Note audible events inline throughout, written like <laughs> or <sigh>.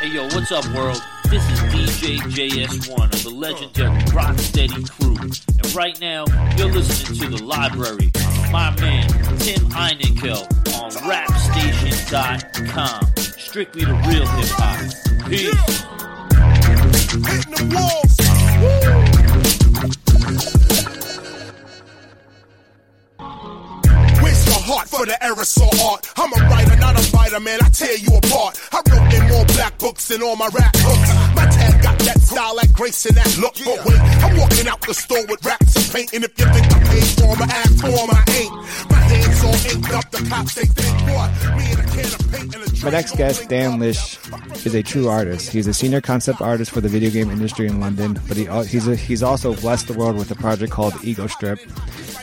Hey yo, what's up, world? This is DJ JS1 of the legendary Rocksteady crew. And right now, you're listening to The Library. My man, Tim Einenkel on rapstation.com. Strictly the real hip hop. Peace. Hitting the walls! Where's your heart for the aerosol art? I'm a writer, not a fighter, man. I tear you apart. I wrote in more black books than all my rap books. My tag got that style, that grace, and that look. But wait, I'm walking out the store with raps and paint. And if you think I paid for I act for I ain't. My hands all inked up, the cops they think what? Me and a can of paint and a My next guest, Dan Lish, is a true artist. He's a senior concept artist for the video game industry in London, but he, he's, a, he's also blessed the world with a project called Ego Strip.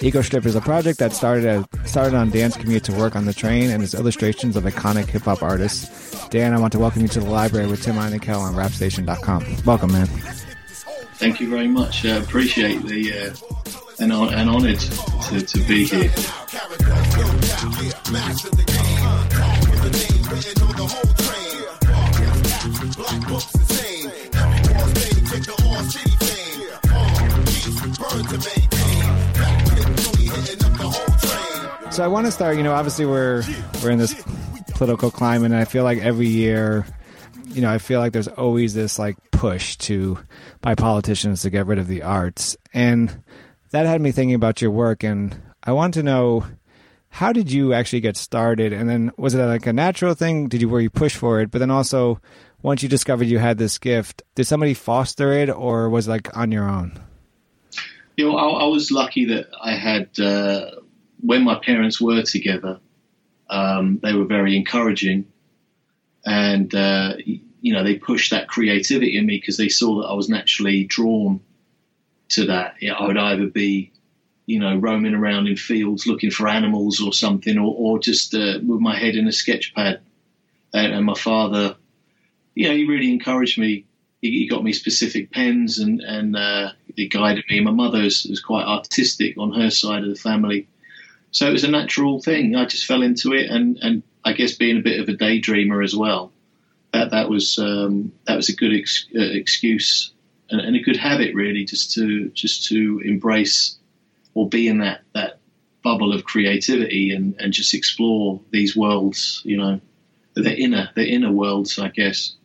Ego Strip is a project that started as, started on Dan's commute to work on the train and is illustrations of iconic hip hop artists. Dan, I want to welcome you to the library with Tim Einenkel on rapstation.com. Welcome, man. Thank you very much. Uh, appreciate the uh, and, and honoured to, to be here. So I want to start. You know, obviously we're we're in this political climate, and I feel like every year, you know, I feel like there's always this like push to by politicians to get rid of the arts, and that had me thinking about your work. And I want to know how did you actually get started, and then was it like a natural thing? Did you were you push for it? But then also, once you discovered you had this gift, did somebody foster it, or was it like on your own? You know, I, I was lucky that I had uh, when my parents were together. Um, they were very encouraging, and uh, you know they pushed that creativity in me because they saw that I was naturally drawn to that. Yeah, I would either be, you know, roaming around in fields looking for animals or something, or, or just uh, with my head in a sketch pad. And, and my father, you know, he really encouraged me. He, he got me specific pens and and uh, he guided me. My mother was, was quite artistic on her side of the family, so it was a natural thing. I just fell into it, and and I guess being a bit of a daydreamer as well, that that was um, that was a good ex- uh, excuse and, and a good habit really, just to just to embrace or be in that that bubble of creativity and and just explore these worlds. You know, the inner the inner worlds, I guess,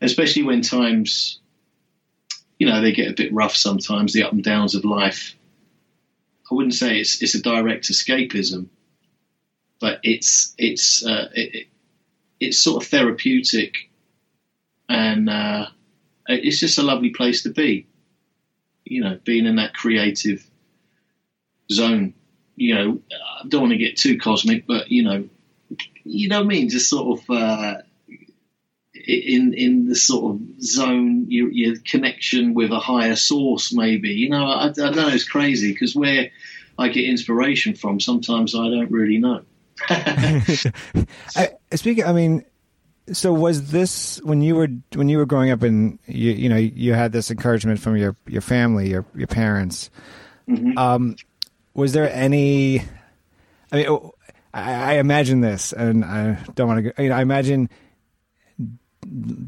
especially when times. You know, they get a bit rough sometimes, the up and downs of life. I wouldn't say it's it's a direct escapism, but it's it's uh, it, it- it's sort of therapeutic, and uh, it's just a lovely place to be. You know, being in that creative zone. You know, I don't want to get too cosmic, but you know, you know what I mean. Just sort of uh, in in the sort of zone, your, your connection with a higher source, maybe. You know, I, I don't know. It's crazy because where I get inspiration from, sometimes I don't really know. <laughs> I, speaking, I mean, so was this when you were when you were growing up and you you know you had this encouragement from your your family, your your parents. Um, was there any? I mean, oh, I, I imagine this, and I don't want to. You know, I imagine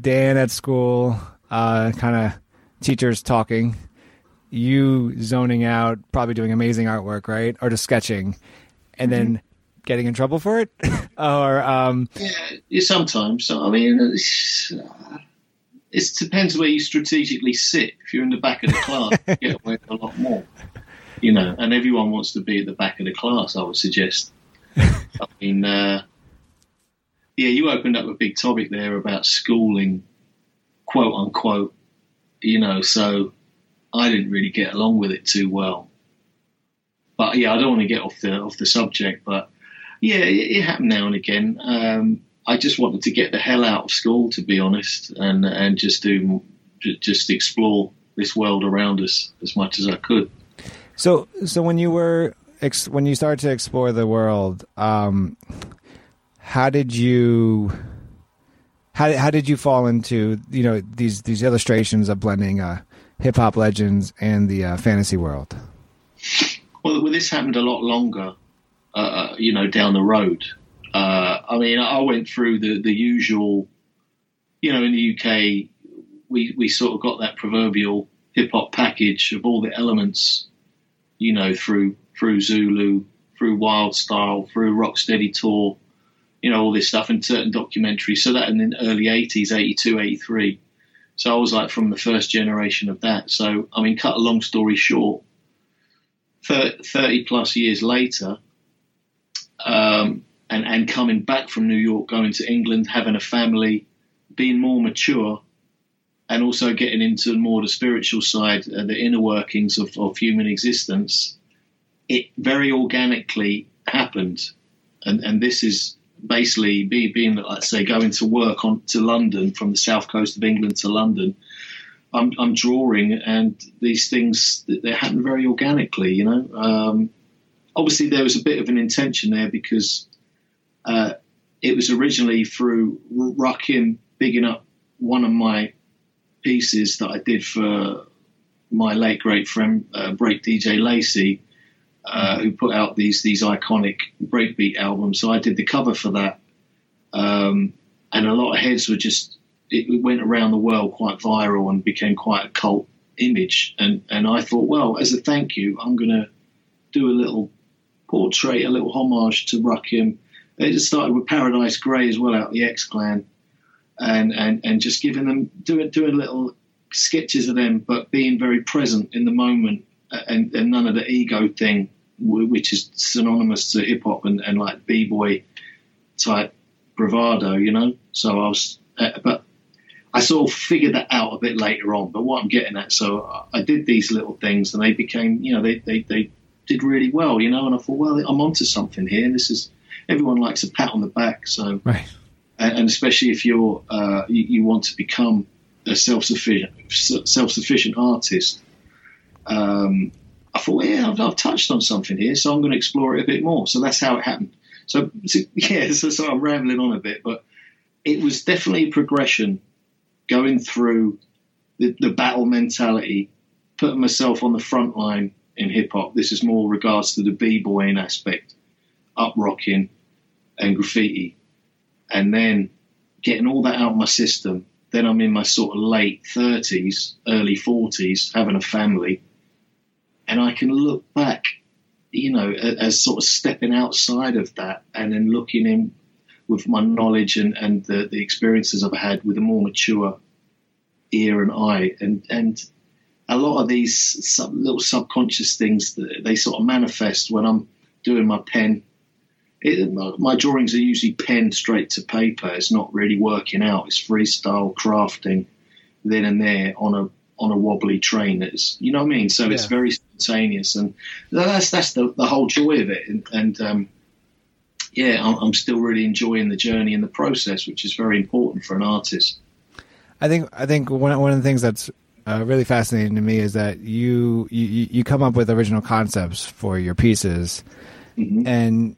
Dan at school, uh, kind of teachers talking, you zoning out, probably doing amazing artwork, right, or just sketching, and then getting in trouble for it, <laughs> or um, Yeah, sometimes. So, I mean, it's, uh, it depends where you strategically sit. If you're in the back of the class, <laughs> you get away with a lot more. You know, and everyone wants to be at the back of the class. I would suggest. <laughs> I mean, uh, yeah, you opened up a big topic there about schooling, quote unquote. You know, so I didn't really get along with it too well. But yeah, I don't want to get off the off the subject, but yeah, it, it happened now and again. Um, I just wanted to get the hell out of school, to be honest, and and just do just explore this world around us as much as I could. So, so when you were ex- when you started to explore the world, um, how did you how how did you fall into you know these these illustrations of blending uh, hip hop legends and the uh, fantasy world? Well, well, this happened a lot longer, uh, you know, down the road. Uh, I mean, I went through the, the usual, you know, in the UK, we, we sort of got that proverbial hip hop package of all the elements, you know, through through Zulu, through Wild Style, through Rocksteady Tour, you know, all this stuff and certain documentaries. So that in the early 80s, 82, 83. So I was like from the first generation of that. So, I mean, cut a long story short, 30 plus years later, um, and, and coming back from New York, going to England, having a family, being more mature, and also getting into more the spiritual side, uh, the inner workings of, of human existence, it very organically happened. And, and this is basically be, being, let's say, going to work on to London from the south coast of England to London. I'm, I'm drawing, and these things they happen very organically. You know, um, obviously there was a bit of an intention there because uh, it was originally through Rakim bigging up one of my pieces that I did for my late great friend uh, break DJ Lacey, uh, who put out these these iconic breakbeat albums. So I did the cover for that, um, and a lot of heads were just it went around the world quite viral and became quite a cult image. And and I thought, well, as a thank you, I'm to do a little portrait, a little homage to Rakim. It just started with Paradise Gray as well out the X Clan, and and and just giving them doing doing little sketches of them, but being very present in the moment, and, and none of the ego thing, which is synonymous to hip hop and, and like b boy type bravado, you know. So I was, uh, but I sort of figured that out a bit later on. But what I'm getting at, so I did these little things, and they became, you know, they they, they did really well, you know. And I thought, well, I'm onto something here. This is everyone likes a pat on the back, so right. And, and especially if you're uh, you, you want to become a self-sufficient self-sufficient artist. Um, I thought, yeah, I've, I've, touched on something here, so I'm going to explore it a bit more. So that's how it happened. So, so <laughs> yeah, so, so I'm rambling on a bit, but it was definitely progression going through the, the battle mentality, putting myself on the front line in hip hop. This is more regards to the b-boying aspect, up rocking and graffiti, and then getting all that out of my system. Then I'm in my sort of late 30s, early 40s, having a family, and I can look back, you know, as sort of stepping outside of that and then looking in with my knowledge and, and the, the experiences I've had with a more mature ear and eye. And, and a lot of these sub, little subconscious things, that they sort of manifest when I'm doing my pen. It, my drawings are usually pen straight to paper. It's not really working out. It's freestyle crafting then and there on a on a wobbly train. It's you know what I mean. So yeah. it's very spontaneous, and that's that's the, the whole joy of it. And, and um, yeah, I'm, I'm, still really enjoying the journey and the process, which is very important for an artist. I think I think one one of the things that's uh, really fascinating to me is that you, you you come up with original concepts for your pieces, mm-hmm. and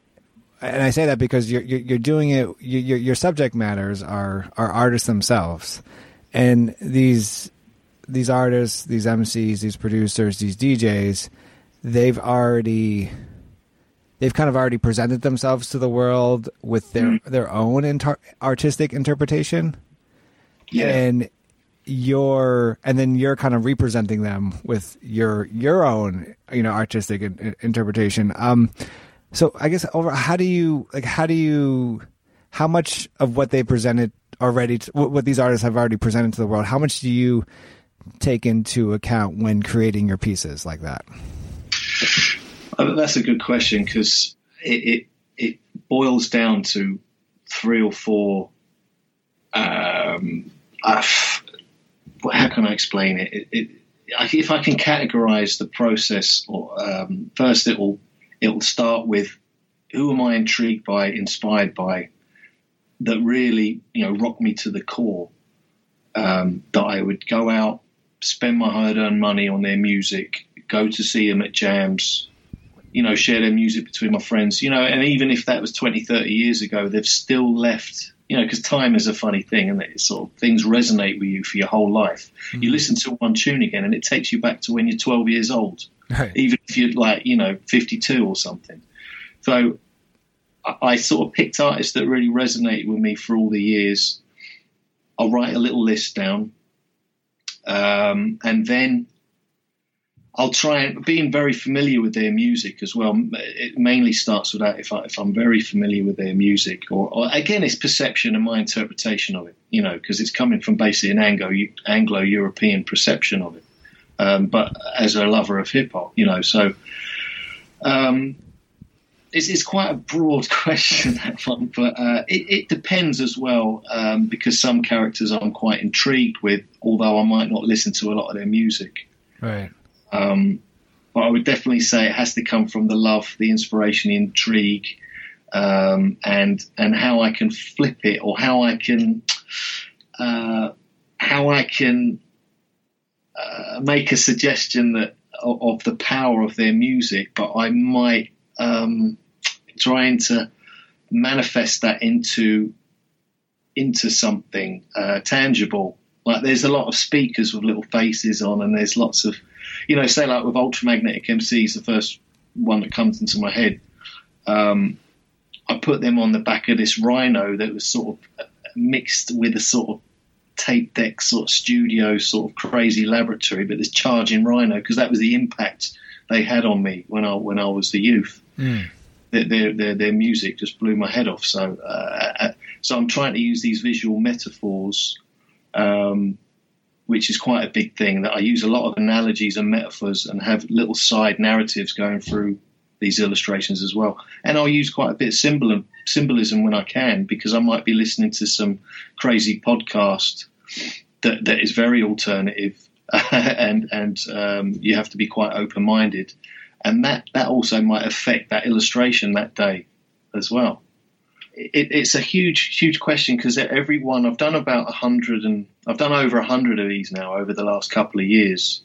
and I say that because you're you're, doing it. Your your subject matters are are artists themselves, and these these artists, these MCs, these producers, these DJs, they've already they've kind of already presented themselves to the world with their mm. their own inter- artistic interpretation. Yeah. And you're and then you're kind of representing them with your your own, you know, artistic in, interpretation. Um So I guess over how do you like how do you how much of what they presented already to, what these artists have already presented to the world how much do you take into account when creating your pieces like that? Uh, that's a good question because it, it, it boils down to three or four. Um, uh, how can I explain it? it, it if I can categorize the process, or um, first it will it will start with who am I intrigued by, inspired by, that really you know rock me to the core. Um, that I would go out, spend my hard-earned money on their music, go to see them at jams, you know, share their music between my friends, you know, and even if that was 20, 30 years ago, they've still left, you know, because time is a funny thing and it sort of things resonate with you for your whole life. Mm-hmm. You listen to one tune again and it takes you back to when you're 12 years old, right. even if you're like, you know, 52 or something. So I, I sort of picked artists that really resonated with me for all the years. I'll write a little list down. Um, and then I'll try and being very familiar with their music as well. It mainly starts with that if, I, if I'm very familiar with their music, or, or, again, it's perception and my interpretation of it. You know, because it's coming from basically an Anglo Anglo European perception of it. Um, but as a lover of hip hop, you know, so um, it's, it's, quite a broad <laughs> question that one, but uh, it, it, depends as well um, because some characters I'm quite intrigued with, although I might not listen to a lot of their music. Right. Um, but I would definitely say it has to come from the love, the inspiration, the intrigue, um, and and how I can flip it or how I can uh, how I can uh, make a suggestion that of, the power of their music, but I might um, trying to manifest that into into something uh, tangible. Like there's a lot of speakers with little faces on, and there's lots of you know, say like with Ultramagnetic MCs, the first one that comes into my head. Um, I put them on the back of this Rhino that was sort of mixed with a sort of tape deck sort of studio sort of crazy laboratory, but this charging Rhino because that was the impact they had on me when I when I was the youth. Mm. Their, their, their music just blew my head off. So uh, uh, so I'm trying to use these visual metaphors um, which is quite a big thing. That I use a lot of analogies and metaphors and have little side narratives going through these illustrations as well. And I'll use quite a bit of symbol, symbolism when I can because I might be listening to some crazy podcast that, that is very alternative <laughs> and and um, you have to be quite open minded. And that, that also might affect that illustration that day as well it, it's a huge, huge question because everyone I've done about a hundred and I've done over a hundred of these now over the last couple of years,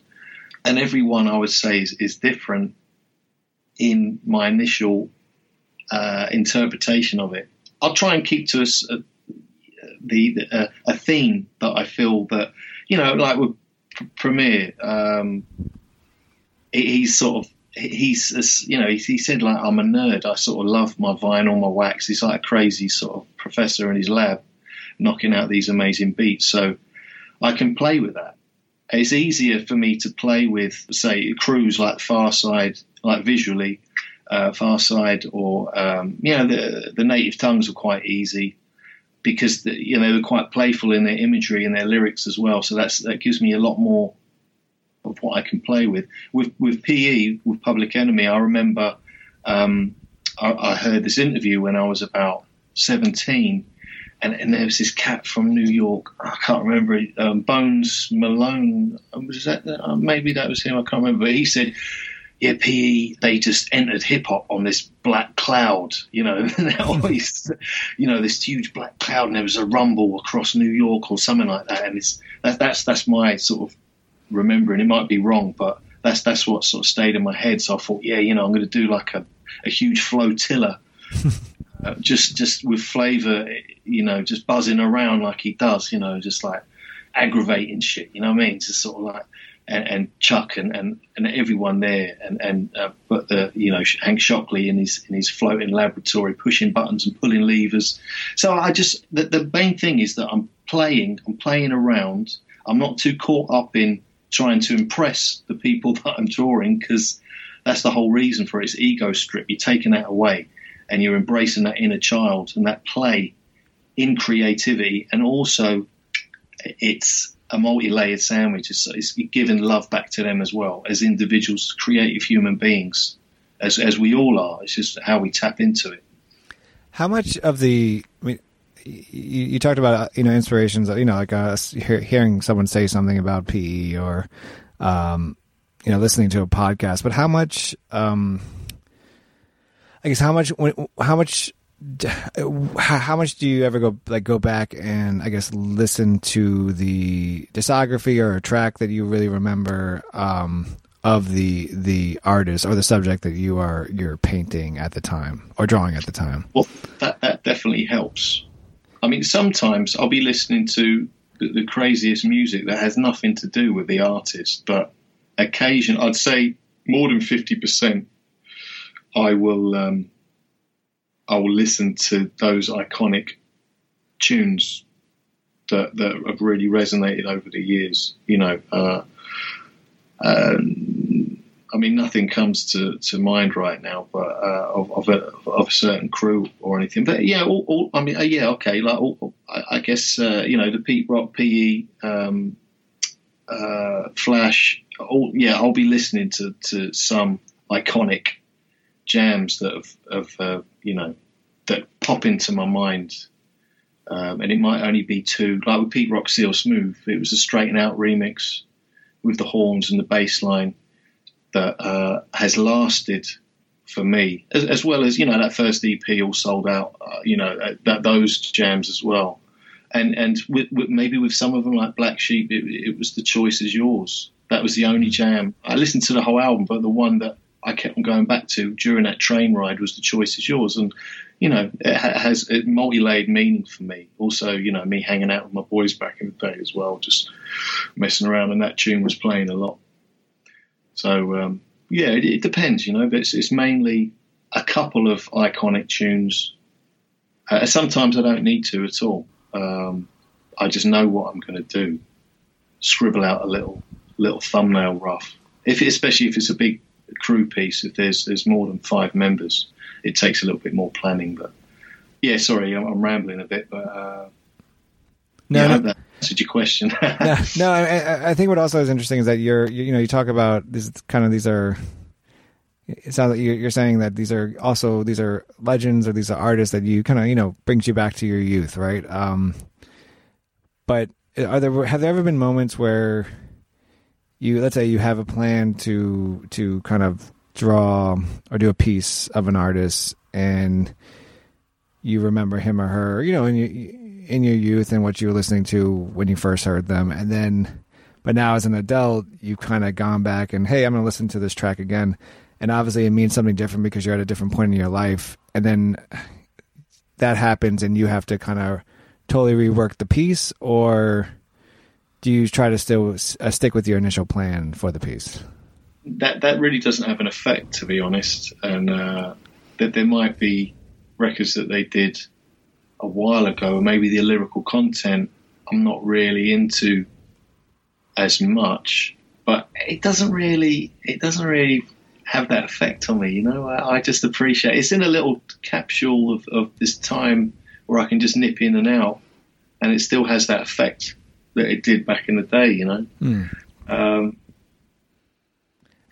and every one I would say is, is different in my initial uh, interpretation of it. I'll try and keep to a, a the uh, a theme that I feel that you know, like with Premier, um, he's sort of he's you know he, said like I'm a nerd. I sort of love my vinyl, my wax. He's like a crazy sort of professor in his lab, knocking out these amazing beats. So I can play with that. It's easier for me to play with, say, crews like Pharcyde, like visually, uh, Pharcyde, or um, you know the the native tongues are quite easy because the, you know they're quite playful in their imagery and their lyrics as well. So that's that gives me a lot more of what I can play with. With with PE, with Public Enemy, I remember um, I, I, heard this interview when I was about 17, and, and, there was this cat from New York. I can't remember um, Bones Malone. Was that uh, maybe that was him? I can't remember. But he said. Yeah, PE, they just entered hip hop on this black cloud, <laughs> you know, <laughs> always, you know, this huge black cloud, and there was a rumble across New York or something like that. And it's that, that's that's my sort of remembering. It might be wrong, but that's that's what sort of stayed in my head. So I thought, yeah, you know, I'm going to do like a, a huge flotilla, <laughs> uh, just just with flavour, you know, just buzzing around like he does, you know, just like aggravating shit. You know what I mean? Just sort of like. And, and Chuck and, and, and everyone there, and and uh, but the you know Hank Shocklee in his in his floating laboratory, pushing buttons and pulling levers. So I just the, the main thing is that I'm playing, I'm playing around. I'm not too caught up in trying to impress the people <laughs> that I'm drawing because that's the whole reason for it. It's ego strip. You're taking that away, and you're embracing that inner child and that play in creativity, and also it's a multi-layered sandwich. It's, it's giving love back to them as well as individuals, creative human beings, as as we all are. It's just how we tap into it. How much of the I mean, you, you talked about you know inspirations, you know, like uh, hearing someone say something about PE or um, you know listening to a podcast, but how much um, I guess how much how much how much do you ever go like go back and I guess listen to the discography or a track that you really remember um, of the the artist or the subject that you are you're painting at the time or drawing at the time? Well, that that definitely helps. I mean, sometimes I'll be listening to the, the craziest music that has nothing to do with the artist, but occasion I'd say more than fifty percent, I will. Um, I will listen to those iconic tunes that that have really resonated over the years. You know, uh, um, I mean, nothing comes to, to mind right now, but uh, of of a, of a, certain crew or anything. But yeah, all, all, I mean, uh, yeah, okay. Like, all, I, I, guess uh, you know the Pete Rock, PE, um, uh, Flash. yeah, I'll be listening to to some iconic jams that have, have uh, you know that pop into my mind. Um, and it might only be two, like with Pete Rock CL Smooth, it was a straighten out remix with the horns and the bass line that uh, has lasted for me, as, as, well as, you know, that first EP All Souled Out, uh, you know, uh, that those jams as well. And and with, with, maybe with some of them like Black Sheep, it, it was the choice is yours. That was the only jam. I listened to the whole album, but the one that I kept on going back to during that train ride was the choice is yours. And you know, it has a multi-layered meaning for me. Also, you know, me hanging out with my boys back in the day as well, just messing around, and that tune was playing a lot. So um, yeah, it, it, depends, you know, but it's, it's, mainly a couple of iconic tunes. Uh, sometimes I don't need to at all. Um, I just know what I'm going to do. Scribble out a little little thumbnail rough, if especially if it's a big crew piece. If there's there's more than five members, it takes a little bit more planning. But yeah, sorry, I'm, I'm rambling a bit, but uh, no, yeah, no. That answered your question. <laughs> no, no I, I, think what also is interesting is that you're you, you know you talk about this kind of these are. It sounds like you're saying that these are also these are legends or these are artists that you kind of you know brings you back to your youth, right? Um, but are there have there ever been moments where you let's say you have a plan to to kind of draw or do a piece of an artist and you remember him or her, you know, and your in your youth and what you were listening to when you first heard them, and then, but now as an adult, you've kind of gone back and hey, I'm going to listen to this track again, and obviously it means something different because you're at a different point in your life, and then that happens and you have to kind of totally rework the piece, or do you try to still uh, stick with your initial plan for the piece? that that really doesn't have an effect, to be honest. And uh, that there might be records that they did a while ago, maybe the lyrical content I'm not really into as much, but it doesn't really it doesn't really have that effect on me. You know, I, I just appreciate it's in a little capsule of, of this time where I can just nip in and out, and it still has that effect that it did back in the day. You know. Mm. Um,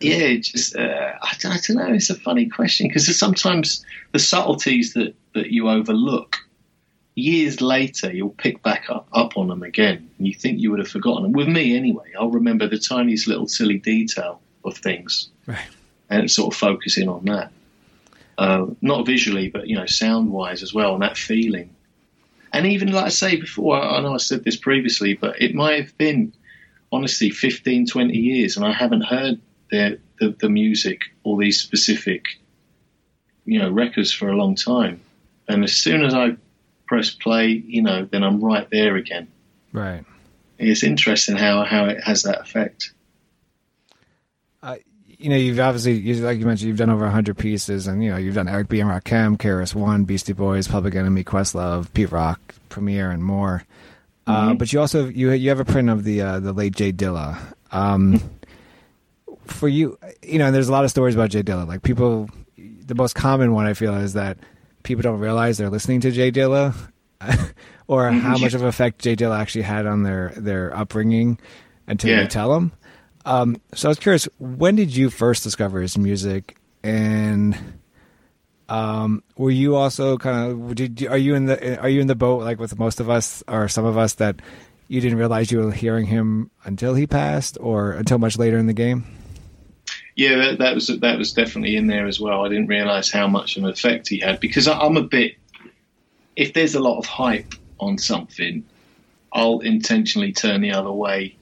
yeah, just uh, I, don't, I, don't, know. It's a funny question because sometimes the subtleties that, that you overlook years later, you'll pick back up, up on them again, and you think you would have forgotten them. With me, anyway, I'll remember the tiniest little silly detail of things, right. and sort of focus in on that, uh, not visually, but you know, sound wise as well, and that feeling. And even like I say before, I know I said this previously, but it might have been honestly 15, 20 years, and I haven't heard the, the, the music or these specific, you know, records for a long time. And as soon as I press play, you know, then I'm right there again. Right. It's interesting how, how it has that effect. Uh, you know, you've obviously, like you mentioned, you've done over 100 pieces, and, you know, you've done Eric B. and Rakim, KRS One, Beastie Boys, Public Enemy, Questlove, Pete Rock, Premier, and more. Uh, mm-hmm. but you also you you have a print of the uh, the late J Dilla. Um, for you, you know, and there's a lot of stories about J Dilla. Like people, the most common one I feel is that people don't realize they're listening to J Dilla, <laughs> or how much of an effect Jay Dilla actually had on their their upbringing until Yeah. you tell them. Um, so I was curious, when did you first discover his music, and um, were you also kind of did you, are you in the are you in the boat like with most of us or some of us that you didn't realize you were hearing him until he passed or until much later in the game? Yeah, that, that was that was definitely in there as well. I didn't realise how much of an effect he had because I, I'm a bit. If there's a lot of hype on something, I'll intentionally turn the other way.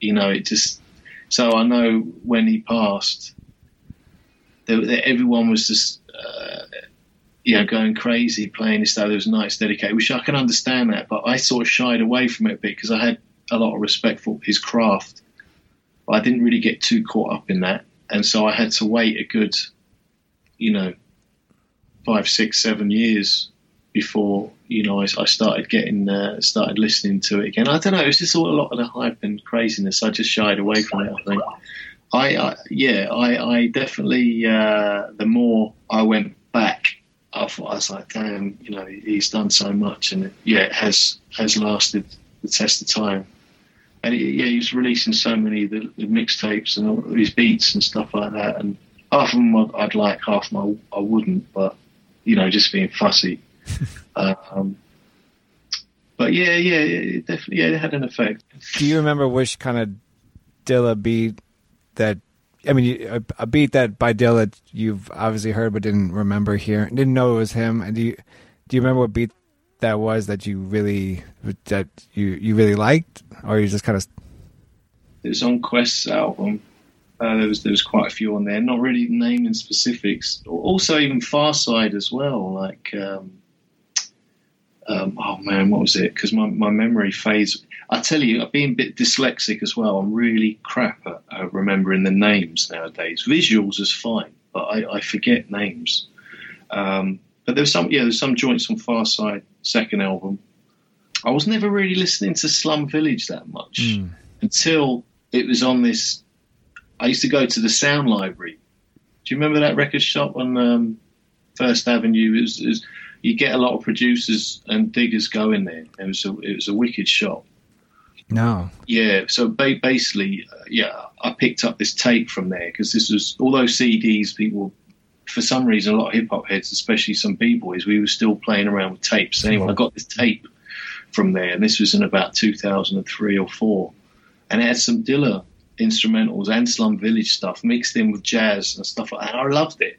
You know, it just. So I know when he passed, there, there, everyone was just, uh, you know, going crazy playing this stuff. There was nights dedicated, which I can understand that, but I sort of shied away from it a bit because I had a lot of respect for his craft. But I didn't really get too caught up in that, and so I had to wait a good, you know, five, six, seven years before you know I, I started getting uh, started listening to it again. I don't know. It was just all a lot of the hype and craziness. I just shied away from it. I think. I, I yeah. I, I definitely. Uh, the more I went back, I thought I was like, damn. You know, he's done so much, and it, yeah, it has has lasted the test of time. And it, yeah, he was releasing so many of the, the mixtapes and all his beats and stuff like that. And half of them I'd, like, half of them I, I wouldn't. But you know, just being fussy. <laughs> um, but yeah, yeah, it definitely, yeah, it had an effect. Do you remember which kind of Dilla beat that? I mean, a, a beat that by Dilla you've obviously heard but didn't remember here, didn't know it was him. And do you do you remember what beat that was that you really that you you really liked, or you just kind of It was on Quest's album. Uh, there was there was quite a few on there. Not really naming specifics. Also, even Pharcyde as well. Like, um, um, oh man, what was it? Because my, my memory fades. I tell you, I'm being a bit dyslexic as well. I'm really crap at uh, remembering the names nowadays. Visuals is fine, but I, I forget names. Um, but there's some yeah, there's some joints on Pharcyde second album. I was never really listening to Slum Village that much until it was on this. I used to go to the Sound Library. Do you remember that record shop on um, First Avenue? It was, it was, you get a lot of producers and diggers going there. It was a, it was a wicked shop. no. Yeah, so ba- basically, uh, yeah, I picked up this tape from there because this was, although CDs, people, for some reason, a lot of hip hop heads, especially some b boys, we were still playing around with tapes. Anyway, I got this tape from there, and this was in about 2003 or four, and it had some Dilla instrumentals and Slum Village stuff mixed in with jazz and stuff like that. And I loved it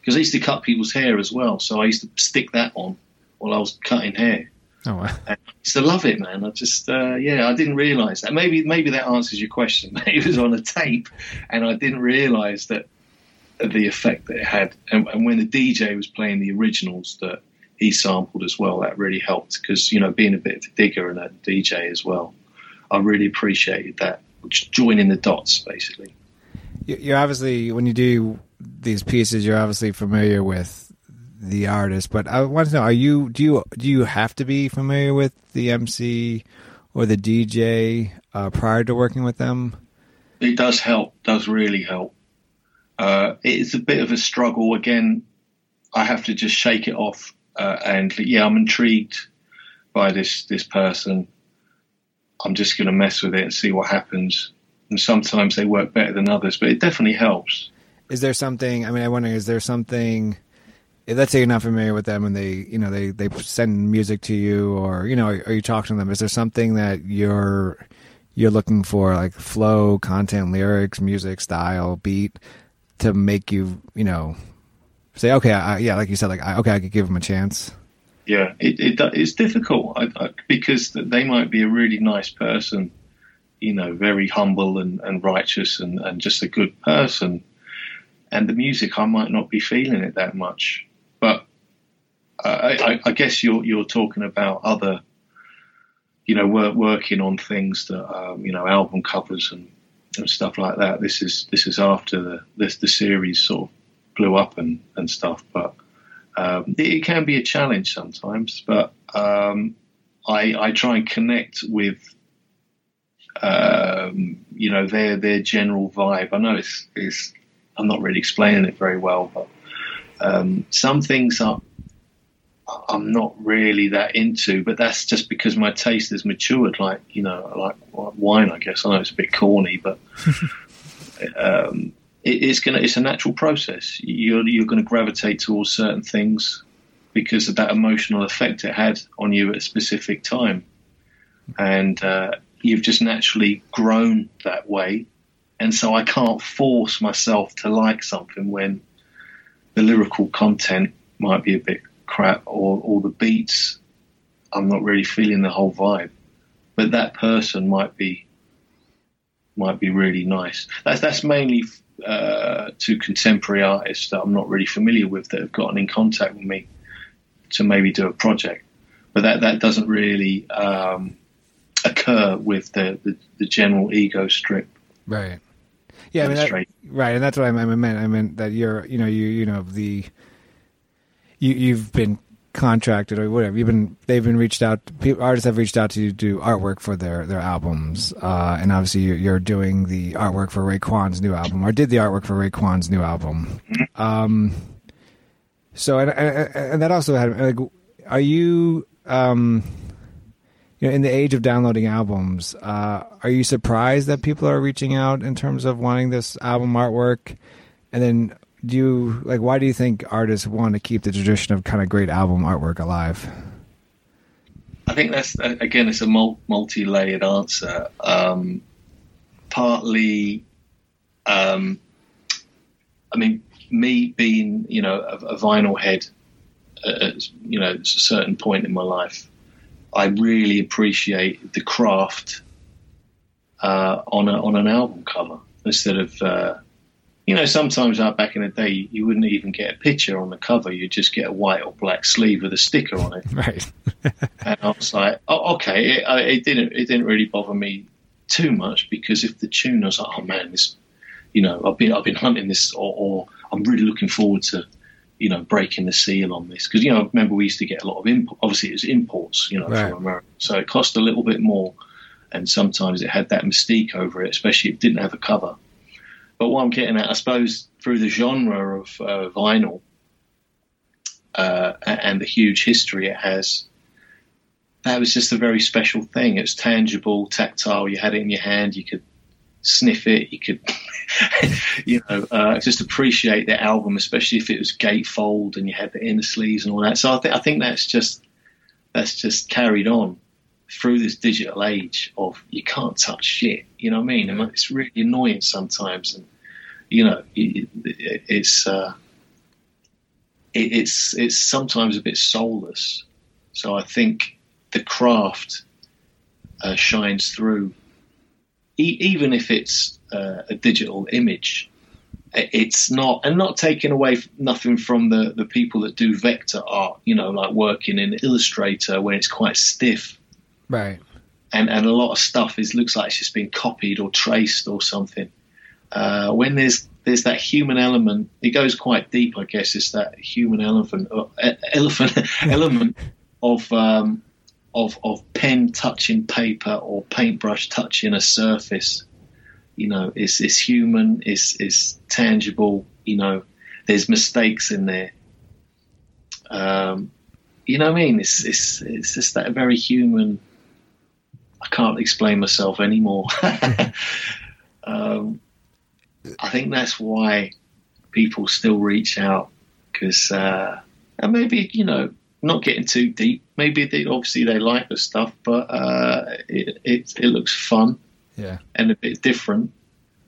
because I used to cut people's hair as well, so I used to stick that on while I was cutting hair. Oh, wow. I used to love it, man. I just, uh, yeah, I didn't realise that. Maybe, maybe that answers your question. <laughs> it was on a tape, and I didn't realise that the effect that it had. And, and when the DJ was playing the originals that he sampled as well, that really helped because you know, being a bit of a digger and a DJ as well, I really appreciated that. Joining the dots, basically. You- You're obviously when you do these pieces, you're obviously familiar with the artist. But I want to know: Are you do you do you have to be familiar with the MC or the DJ uh, prior to working with them? It does help, does really help. Uh, it's a bit of a struggle. Again, I have to just shake it off. Uh, and yeah, I'm intrigued by this this person. I'm just going to mess with it and see what happens. And sometimes they work better than others, but it definitely helps. Is there something? I mean, I wonder: Is there something? Let's say you're not familiar with them, and they, you know, they they send music to you, or you know, are you talking to them? Is there something that you're you're looking for, like flow, content, lyrics, music, style, beat, to make you, you know, say, okay, I, yeah, like you said, like I, okay, I could give them a chance. Yeah, it, it it's difficult I, I, because they might be a really nice person, you know, very humble and, and righteous and, and just a good person. And the music, I might not be feeling it that much. But I, I, guess you're you're talking about other, you know, work, working on things that um, you know, album covers and, and stuff like that. This is this is after the this the series sort of blew up and, and stuff, but um, it, it can be a challenge sometimes, but um, I, I try and connect with um, you know their their general vibe. I know it's, it's I'm not really explaining it very well, but um, some things are I'm not really that into, but that's just because my taste has matured. Like you know, like wine, I guess. I know it's a bit corny, but <laughs> um, it, it's gonna it's a natural process. You're you're going to gravitate towards certain things because of that emotional effect it had on you at a specific time, and uh, you've just naturally grown that way. And so I can't force myself to like something when the lyrical content might be a bit crap or, or the beats. I'm not really feeling the whole vibe, but that person might be might be really nice. That's that's mainly uh, to contemporary artists that I'm not really familiar with that have gotten in contact with me to maybe do a project. But that, that doesn't really um, occur with the, the, the, general ego strip. Right. Yeah, I mean, that, right, and that's what I meant. I meant that you're, you know, you, you know, the you, you've been contracted or whatever. You've been they've been reached out. People, artists have reached out to you to do artwork for their their albums, uh, and obviously you're, you're, doing the artwork for Raekwon's new album, or did the artwork for Raekwon's new album. Um, so and, and, and that also had like, are you um, you know in the age of downloading albums, uh, are you surprised that people are reaching out in terms of wanting this album artwork, and then do you like why do you think artists want to keep the tradition of kind of great album artwork alive? I think that's again it's a multi-layered answer. Um, partly um, i mean me being you know a, a vinyl head at you know a certain point in my life i really appreciate the craft uh, on a, on an album cover instead of uh, you know, sometimes uh, back in the day, you wouldn't even get a picture on the cover. You'd just get a white or black sleeve with a sticker on it. <laughs> Right. and I was like, oh, okay. It, it, didn't. It didn't really bother me too much because if the tune, I was like, oh man, this, you know, I've been I've been hunting this, or, or I'm really looking forward to, you know, breaking the seal on this because you know, I remember we used to get a lot of import. Obviously, it was imports, you know, right. from America, so it cost a little bit more, and sometimes it had that mystique over it, especially if it didn't have a cover. But what I'm getting at, I suppose, through the genre of uh, vinyl uh, and the huge history it has, that was just a very special thing. It's tangible, tactile. You had it in your hand. You could sniff it. You could, <laughs> you know, uh, just appreciate the album, especially if it was gatefold and you had the inner sleeves and all that. So I think I think that's just that's just carried on through this digital age of you can't touch shit. You know what I mean? It's really annoying sometimes, and you know, it, it, it's uh, it, it's it's sometimes a bit soulless. So I think the craft uh, shines through, e- even if it's uh, a digital image. It's not, and not taking away nothing from the, the people that do vector art, you know, like working in Illustrator when it's quite stiff Right. And and a lot of stuff is looks like it's just been copied or traced or something. Uh, when there's there's that human element, it goes quite deep. I guess it's that human elephant uh, elephant <laughs> element of um, of of pen touching paper or paintbrush touching a surface. You know, it's it's human, it's it's tangible. You know, there's mistakes in there. Um, you know what I mean? It's it's it's just that very human I can't explain myself anymore. <laughs> um, I think that's why people still reach out because, uh, and maybe you know, not getting too deep. Maybe they obviously they like the stuff, but uh, it, it, it looks fun, yeah, and a bit different.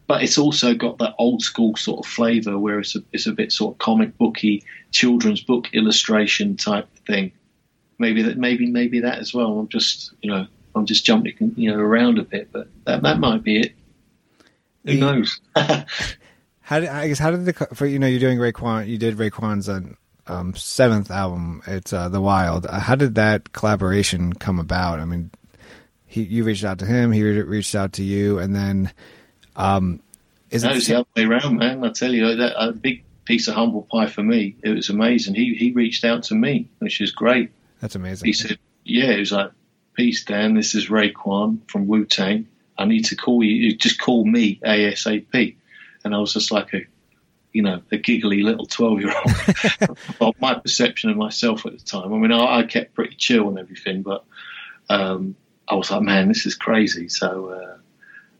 But it's also got that old school sort of flavour where it's a, it's a bit sort of comic booky, children's book illustration type thing. Maybe that, maybe maybe that as well. I'm just you know I'm just jumping, you know, around a bit, but that that might be it. Who knows? <laughs> how did, I guess how did the for you know you're doing Raekwon you did Raekwon's uh, um, seventh album. It's uh, the Wild. Uh, how did that collaboration come about? I mean he you reached out to him he reached out to you and then um is that was the other way around man. I tell you that a big piece of humble pie for me. It was amazing. He he reached out to me which is great. That's amazing. He said yeah it was like Peace, Dan. This is Raekwon from Wu Tang. I need to call you. Just call me ASAP." And I was just like a, you know, a giggly little twelve year old. <laughs> well, my perception of myself at the time. I mean, I, I kept pretty chill and everything, but um, I was like, "Man, this is crazy." So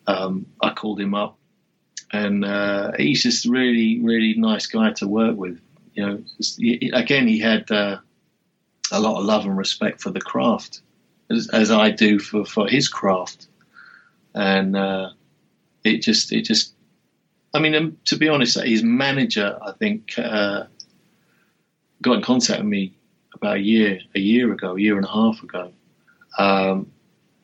uh, um, I called him up, and uh, he's just a really, really nice guy to work with. You know, just, he, again, he had uh, a lot of love and respect for the craft, as, as I do for, for his craft, and uh, it just, it just, I mean, um, to be honest, his manager, I think, uh, got in contact with me about a year, a year ago, a year and a half ago, um,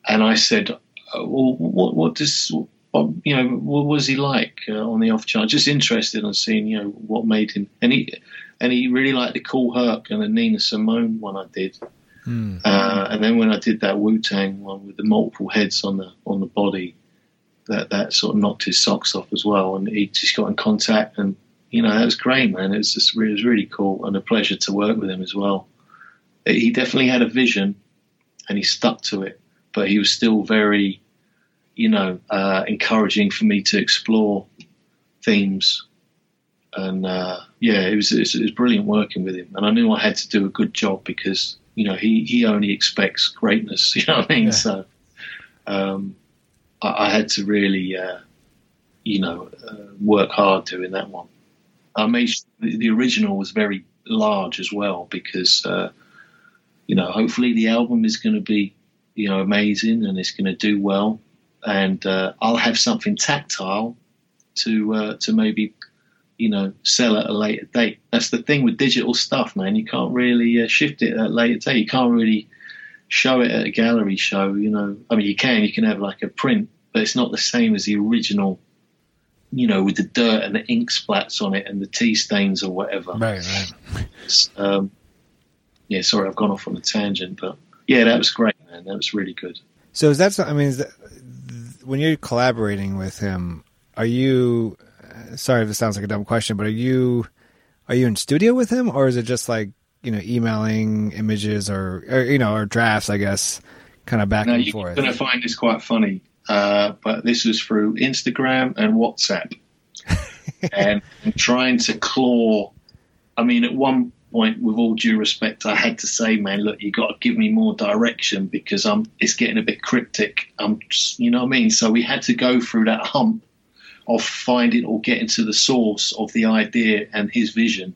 and I said, uh, "Well, what, what does what, you know, what was he like uh, on the off chance? Just interested in seeing, you know, what made him. And he and he really liked the Kool Herc and the Nina Simone one I did. Hmm. Uh, and then when I did that Wu Tang one with the multiple heads on the on the body, that that sort of knocked his socks off as well. And he just got in contact, and you know that was great, man. It was just it was really cool and a pleasure to work with him as well. He definitely had a vision, and he stuck to it. But he was still very, you know, uh, encouraging for me to explore themes. And uh, yeah, it was, it was it was brilliant working with him. And I knew I had to do a good job because you know he he only expects greatness. <laughs> You know what I mean? Yeah. So um, I, I had to really, uh, you know, uh, work hard doing that one. I made sure the, the original was very large as well because uh, you know hopefully the album is going to be you know amazing and it's going to do well, and uh, I'll have something tactile to uh, to maybe you know sell at a later date. That's the thing with digital stuff, man. You can't really uh, shift it at a later date. You can't really show it at a gallery show. You know, I mean, you can. You can have like a print, but it's not the same as the original. You know, with the dirt and the ink splats on it and the tea stains or whatever. Right, right. Um, yeah, sorry, I've gone off on a tangent, but yeah, that was great, man. That was really good. So is that? so- I mean, is that, when you're collaborating with him, are you? Sorry if this sounds like a dumb question, but are you? Are you in studio with him, or is it just like you know emailing images or, or you know or drafts? I guess kind of back Now, and you're forth. going to find this quite funny, uh, but this was through Instagram and WhatsApp. <laughs> and trying to claw. I mean, at one point, with all due respect, I had to say, man, look, you got to give me more direction because I'm, it's getting a bit cryptic. I'm, just, you know what I mean? So we had to go through that hump of finding or getting to the source of the idea and his vision.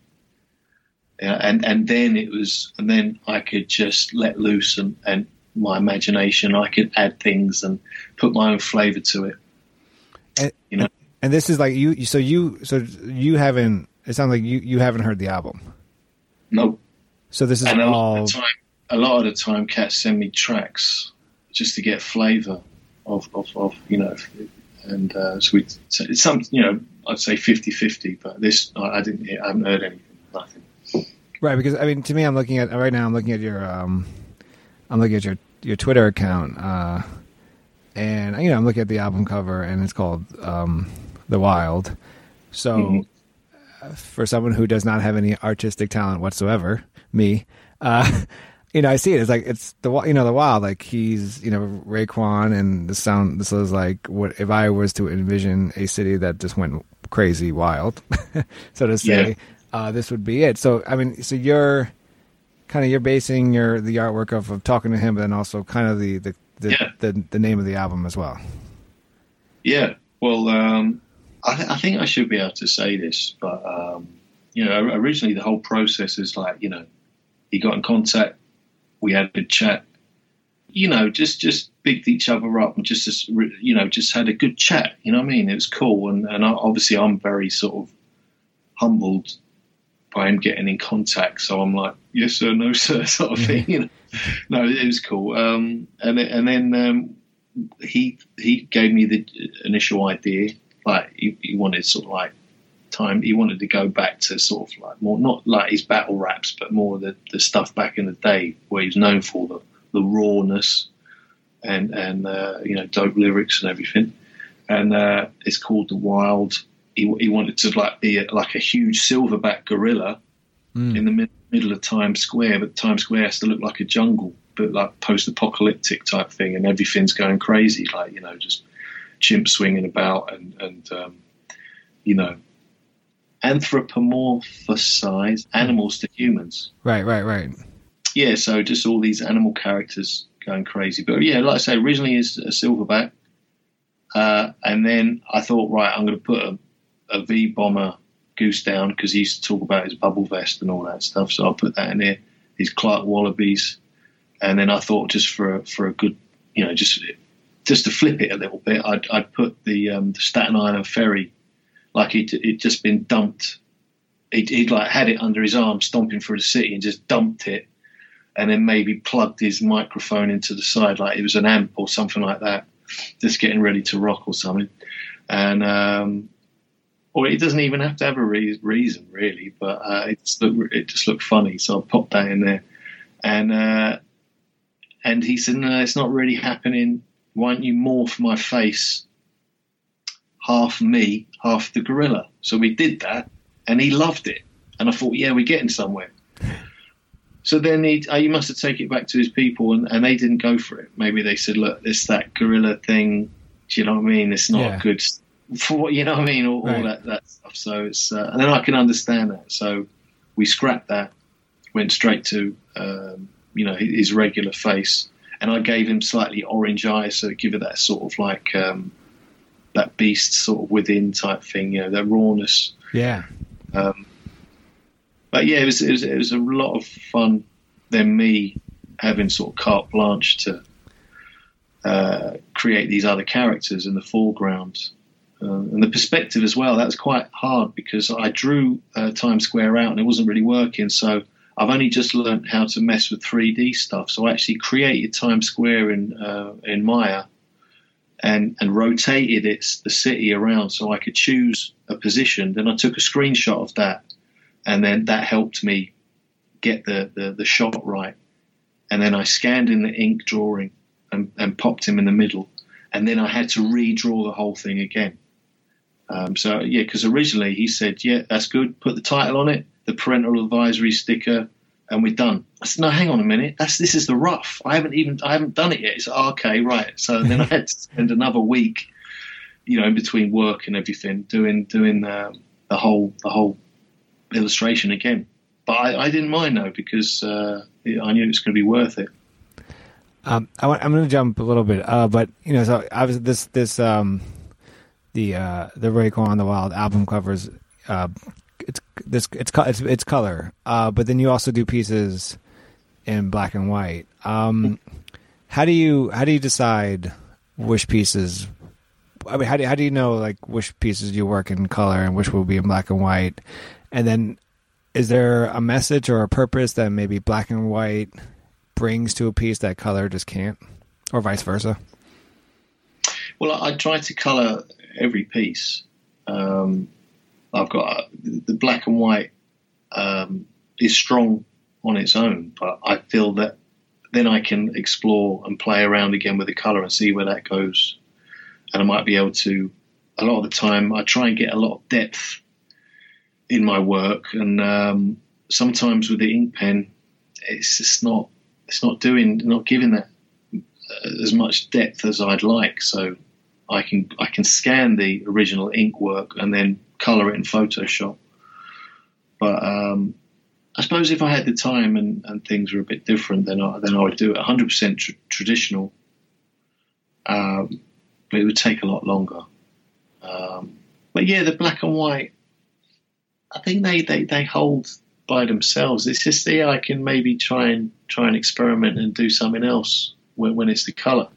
Yeah, and and then it was, and then I could just let loose and, and my imagination. I could add things and put my own flavour to it. And- you know, And this is like you. So you. So you haven't. It sounds like you. You haven't heard the album. no. So this is And a lot all. of time, a lot of the time, cats send me tracks just to get flavour of, of, of you know, and uh, so we, so it's some, you know, I'd say 50-50, but this I, I didn't, hear, I haven't heard anything, nothing. Right, because I mean, to me, I'm looking at right now. I'm looking at your, um, I'm looking at your your Twitter account, uh, and you know, I'm looking at the album cover, and it's called um, "The Wild." So, Mhm. uh, for someone who does not have any artistic talent whatsoever, me, uh, you know, I see it. It's like it's the you know the Wild. Like he's you know Raekwon, and the sound. This is like what if I was to envision a city that just went crazy wild, <laughs> so to say. Yeah. Uh, this would be it. So I mean, so you're kind of you're basing your the artwork of, of talking to him, but then also kind of the the the, Yeah. the the name of the album as well. Yeah, well, um, I, th- I think I should be able to say this, but um, you know, originally the whole process is like, you know, he got in contact, we had a chat, you know, just just bigged each other up and just, just you know, just had a good chat. You know what I mean? It was cool, and and obviously I'm very sort of humbled by him getting in contact. So I'm like, yes sir, no <laughs> sir, sort of thing. You know, no, it was cool. Um, and and then um, he he gave me the initial idea. Like he, he wanted sort of like time. He wanted to go back to sort of like more not like his battle raps, but more the the stuff back in the day where he was known for the the rawness and and uh, you know dope lyrics and everything. And uh, it's called the Wild. He, he wanted to like be a, like a huge silverback gorilla in the mid, middle of Times Square, but Times Square has to look like a jungle, but like post-apocalyptic type thing, and everything's going crazy, like you know, just chimp swinging about and and um, you know anthropomorphize animals to humans. Right, right, right. Yeah, so just all these animal characters going crazy. But yeah, like I say, originally it's a silverback, uh, and then I thought, right, I'm going to put a, a V bomber goose down because he used to talk about his bubble vest and all that stuff. So I'll put that in there. These Clark Wallabees, and then I thought just for a, for a good, you know, just just to flip it a little bit, I'd, I'd put the, um, the Staten Island ferry like he'd, he'd just been dumped. He'd, he'd like had it under his arm, stomping through the city, and just dumped it, and then maybe plugged his microphone into the side like it was an amp or something like that, just getting ready to rock or something. And um, or it doesn't even have to have a re- reason really, but uh, it just looked it just looked funny, so I popped that in there, and uh, and he said, no, it's not really happening. Why don't you morph my face half me, half the gorilla. So we did that, and he loved it. And I thought, yeah, we're getting somewhere. So then he, he must have taken it back to his people, and, and they didn't go for it. Maybe they said, look, it's that gorilla thing. Do you know what I mean? It's not Yeah. good for what you know what I mean, all, Right. all that that stuff. So it's uh, and then I can understand that. So we scrapped that, went straight to um, you know his his regular face, and I gave him slightly orange eyes, so give it that sort of like um, that beast sort of within type thing, you know, that rawness. Yeah. Um, but yeah, it was, it was it was a lot of fun. Then me having sort of carte blanche to uh, create these other characters in the foreground. Uh, and the perspective as well, that was quite hard because I drew uh, Times Square out and it wasn't really working. So I've only just learned how to mess with 3D stuff. So I actually created Times Square in uh, in Maya and and rotated the city around so I could choose a position. Then I took a screenshot of that, and then that helped me get the the, the shot right. And then I scanned in the ink drawing and, and popped him in the middle, and then I had to redraw the whole thing again. Um, so yeah, because originally he said, "Yeah, that's good. Put the title on it, the parental advisory sticker, and we're done." I said, "No, hang on a minute. That's this is the rough. I haven't even I haven't done it yet." It's okay, right. So then I had to <laughs> spend another week, you know, in between work and everything, doing doing um, the whole the whole illustration again. But I, I didn't mind though because uh, I knew it was going to be worth it. Um, I I'm going to jump a little bit, uh, but you know, so obviously this this um, the uh, the Raekwon the Wild album covers. Uh, it's this it's it's it's color, uh, but then you also do pieces in black and white. Um, how do you how do you decide which pieces? I mean, how do how do you know like which pieces you work in color and which will be in black and white? And then, is there a message or a purpose that maybe black and white brings to a piece that color just can't, or vice versa? Well, I, try to colour every piece. Um, I've got the black and white um, is strong on its own, but I feel that then I can explore and play around again with the colour and see where that goes. And I might be able to. A lot of the time, I try and get a lot of depth in my work, and um, sometimes with the ink pen, it's just not. It's not doing, not giving that uh, as much depth as I'd like. So I can I can scan the original ink work and then color it in Photoshop. But um, I suppose if I had the time and, and things were a bit different, then I, then I would do it 100% tr- traditional. Um, but it would take a lot longer. Um, but yeah, the black and white, I think they, they, they hold by themselves. It's just yeah, I can maybe try and try and experiment and do something else when, when it's the color.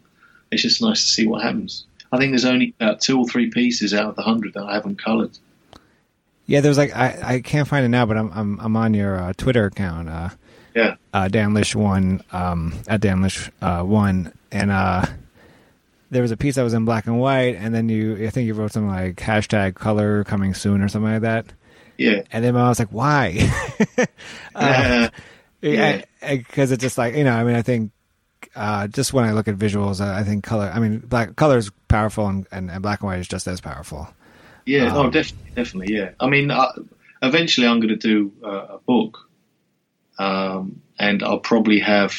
It's just nice to see what happens. I think there's only about two or three pieces out of the hundred that I haven't colored. Yeah, there's like I, I can't find it now, but I'm I'm I'm on your uh, Twitter account. Uh, Yeah. uh, Dan Lish one um, at Dan Lish uh, one, and uh, there was a piece that was in black and white, and then you I think you wrote something like hashtag color coming soon or something like that. Yeah. And then I was like, why? <laughs> Uh, <laughs> yeah, because it's just like you know. I mean, I think uh, just when I look at visuals, I I think color. I mean, black color is powerful, and, and, and black and white is just as powerful. Yeah, Um, no, definitely, definitely, yeah. I mean, uh, eventually I'm going to do uh, a book, um, and I'll probably have,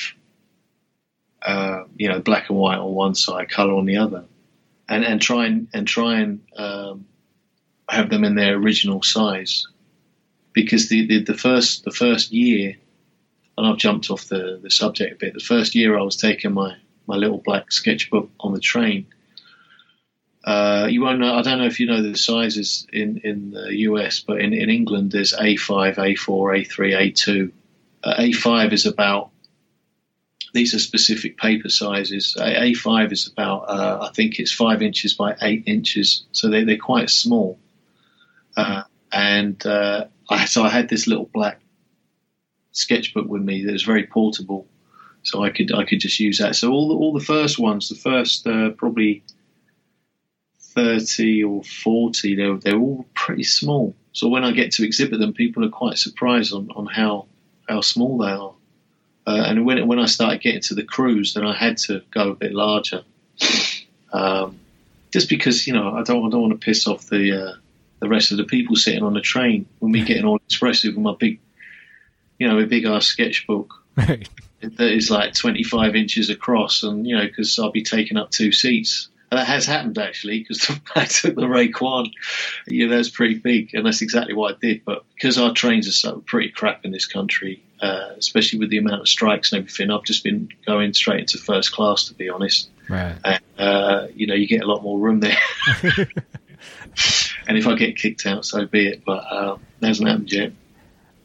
uh, you know, black and white on one side, color on the other. and and try and and try and um, have them in their original size, because the, the the first the first year, and I've jumped off the the subject a bit. The first year I was taking my my little black sketchbook on the train. Uh, you won't know. I don't know if you know the sizes in, in the US, but in, in England there's A5, A4, A3, A2. Uh, A5 is about. These are specific paper sizes. A, A5 is about. Uh, I think it's five inches by eight inches, so they, they're quite small. Uh, and uh, I, so I had this little black sketchbook with me that was very portable, so I could I could just use that. So all the all the first ones, the first uh, probably thirty or forty, they're they're all pretty small. So when I get to exhibit them, people are quite surprised on, on how how small they are. Uh, and when when I started getting to the cruise, then I had to go a bit larger, um, just because you know I don't I don't want to piss off the uh, the rest of the people sitting on the train when we getting all expressive with my big, you know, a big ass sketchbook <laughs> Right. that is like 25 inches across, and you know, because I'll be taking up two seats. And that has happened actually, because <laughs> I took the Raekwon. Yeah, that's pretty big, and that's exactly what I did. But because our trains are so pretty crap in this country, uh, especially with the amount of strikes and everything, I've just been going straight into first class, to be honest. Right. And, uh, you know, you get a lot more room there. <laughs> <laughs> and if I get kicked out, so be it. But uh, that hasn't happened yet.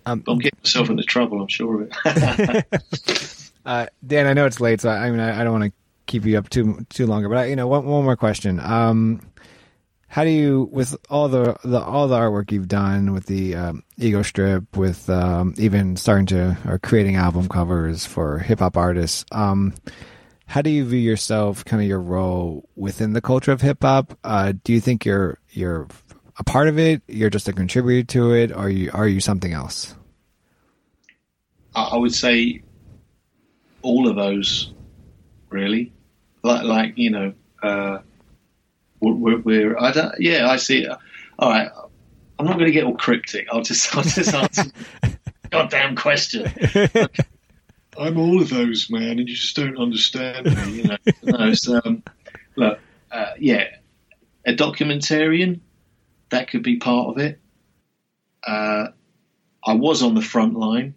Um, I'm getting myself into trouble, I'm sure of it. Uh, Dan, I know it's late, so I, I mean, I, I don't want to keep you up too too longer. But I, you know, one one more question. Um, how do you, with all the, the all the artwork you've done, with the um, ego strip, with um, even starting to or creating album covers for hip hop artists, um, how do you view yourself, kind of your role within the culture of hip hop? Uh, do you think you're you're a part of it? You're just a contributor to it, or are you are you something else? I I would say all of those, really. Like, like you know, uh, we're, we're, I don't, yeah, I see. It. All right, I'm not going to get all cryptic. I'll just, I'll just answer <laughs> goddamn question. <laughs> I'm all of those, man, and you just don't understand me. You know, no, it's, um, look, uh, yeah, a documentarian that could be part of it. Uh, I was on the front line.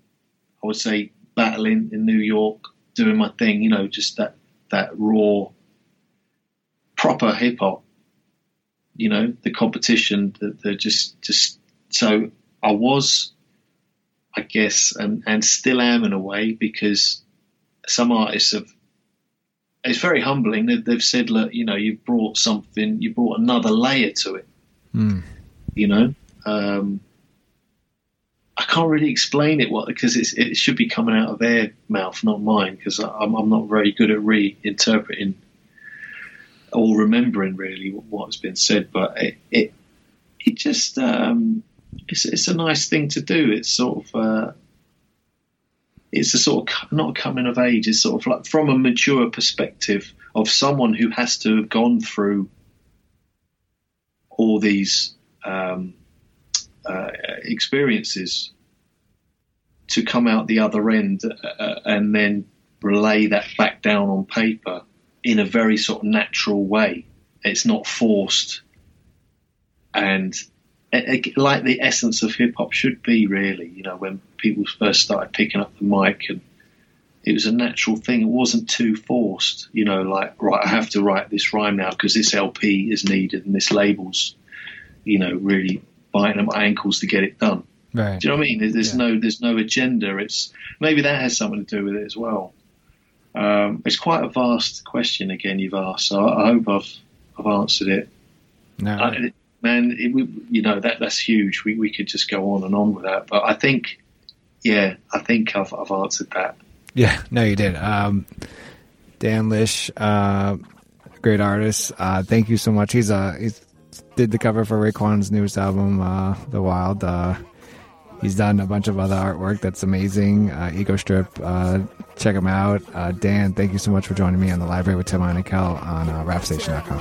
I would say battling in New York, doing my thing. You know, just that that raw, proper hip hop. You know, the competition, the, the just just so I was, I guess, and and still am in a way because some artists have. It's very humbling. They've, they've said, "Look, you know, you've brought something. You brought another layer to it." You know, um, I can't really explain it what because it should be coming out of their mouth, not mine, because I'm, I'm not very good at reinterpreting or remembering really what's been said. But it it, it just um, it's it's a nice thing to do. It's sort of uh, it's a sort of not coming of age. It's sort of like from a mature perspective of someone who has to have gone through all these um, uh, experiences to come out the other end uh, and then relay that back down on paper in a very sort of natural way. It's not forced, and it, it- like the essence of hip hop should be, really. You know, when people first started picking up the mic and it was a natural thing. It wasn't too forced, you know, like, right, I have to write this rhyme now because this LP is needed and this label's, you know, really biting at my ankles to get it done. Right. Do you know what I mean? There's, there's no there's no agenda. It's maybe that has something to do with it as well. Um, it's quite a vast question again you've asked, so I, I hope I've I've answered it. No. I, man, it, we, you know that that's huge. We we could just go on and on with that, but I think, yeah, I think I've I've answered that. Yeah, no, you did. Um, Dan Lish, uh, great artist. Uh, thank you so much. He's uh, he's did the cover for Raekwon's newest album, uh, The Wild. Uh, he's done a bunch of other artwork that's amazing. Uh, Ego Strip. Check them out. Uh, Dan, thank you so much for joining me on the library with Tim Kel on uh, rapstation.com.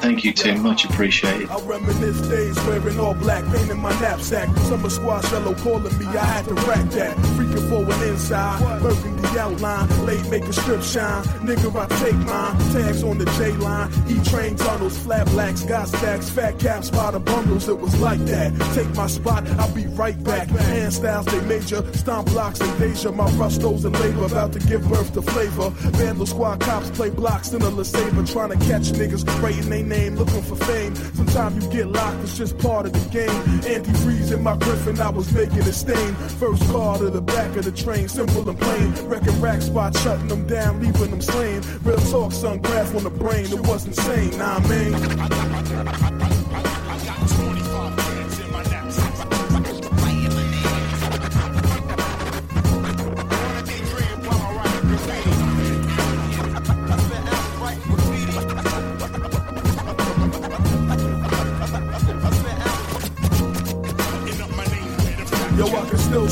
Thank you, Tim. Much appreciated. I reminisce days wearing all black, paint in my knapsack. Summer squash yellow calling me, I had to rack that. Freaking for an inside, burgundy outline, late making strip shine. Nigga, I take mine. Tags on the J line, E train tunnels, flat blacks, got stacks, fat caps, by the bundles. It was like that. Take my spot, I'll be right back. Hand styles, they major, stomp blocks and deja. My rustos and about to give birth to flavor. Vandal squad cops play blocks in a LeSabre, trying to catch niggas writing their name, looking for fame. Sometimes you get locked, it's just part of the game. Antifreeze in my griffin, I was making a stain. First car to the back of the train, simple and plain. Wrecking rack spot, shutting them down, leaving them slain. Real talk, sun graph on the brain, it was insane, nah, man. I, I, I, I got 20.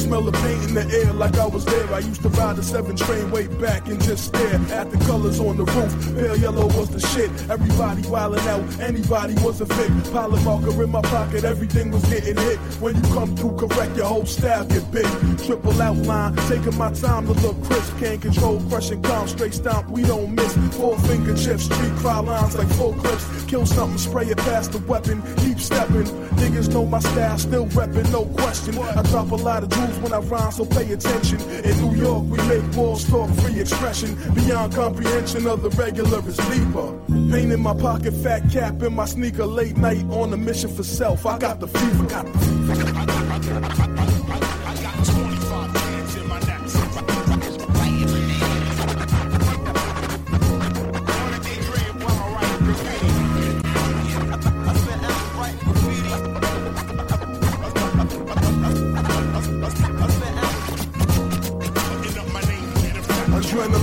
Smell of paint in the air like I was there. I used to ride the seven train way back and just stare at the colors on the roof. Pale yellow was the shit. Everybody wildin' out, anybody was a fit. Pilot marker in my pocket, everything was getting hit. When you come through, correct your whole style get big. Triple outline, taking my time to look crisp. Can't control, crushing calm, straight stomp, we don't miss. Four finger chips, street cry lines like full clips. Kill something, spray it past the weapon, keep stepping. Niggas know my style, still reppin', no question. I drop a lot of jewels when I rhyme, so pay attention. In New York, we make walls talk free expression. Beyond comprehension of the regular is deeper. Pain in my pocket, fat cap in my sneaker, late night on a mission for self. I got the fever, got the fever.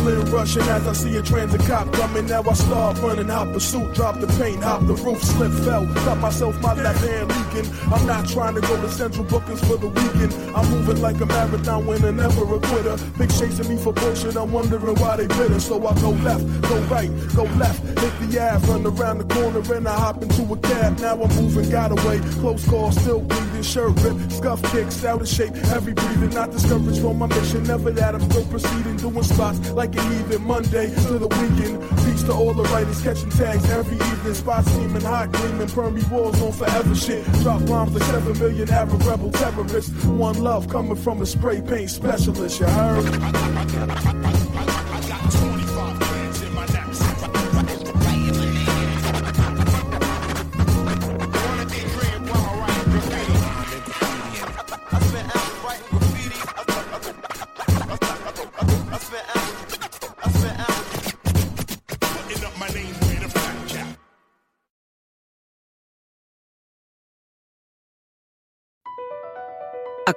Adrenaline rushing as I see a transit cop coming. Now I start running, hop the suit, drop the paint, hop the roof, slip, fell. Got myself my left hand leaking. I'm not trying to go to central bookings for the weekend. I'm moving like a marathon winner, never a quitter. Big chasing me for bullshit, I'm wondering why they bitter. So I go left, go right, go left, hit the ass, run around the corner, and I hop into a cab. Now I'm moving, got away. Close call, still bleeding, shirt rip, scuff kicks, out of shape, heavy breathing, not discouraged from my mission. Never that, I'm still proceeding, doing spots like an even Monday to the weekend. Peace to all the writers catching tags every evening. Spots seeming hot, gleaming. Permy walls on forever shit. Drop bombs like 7 million Arab rebel terrorists. One love coming from a spray paint specialist, you heard?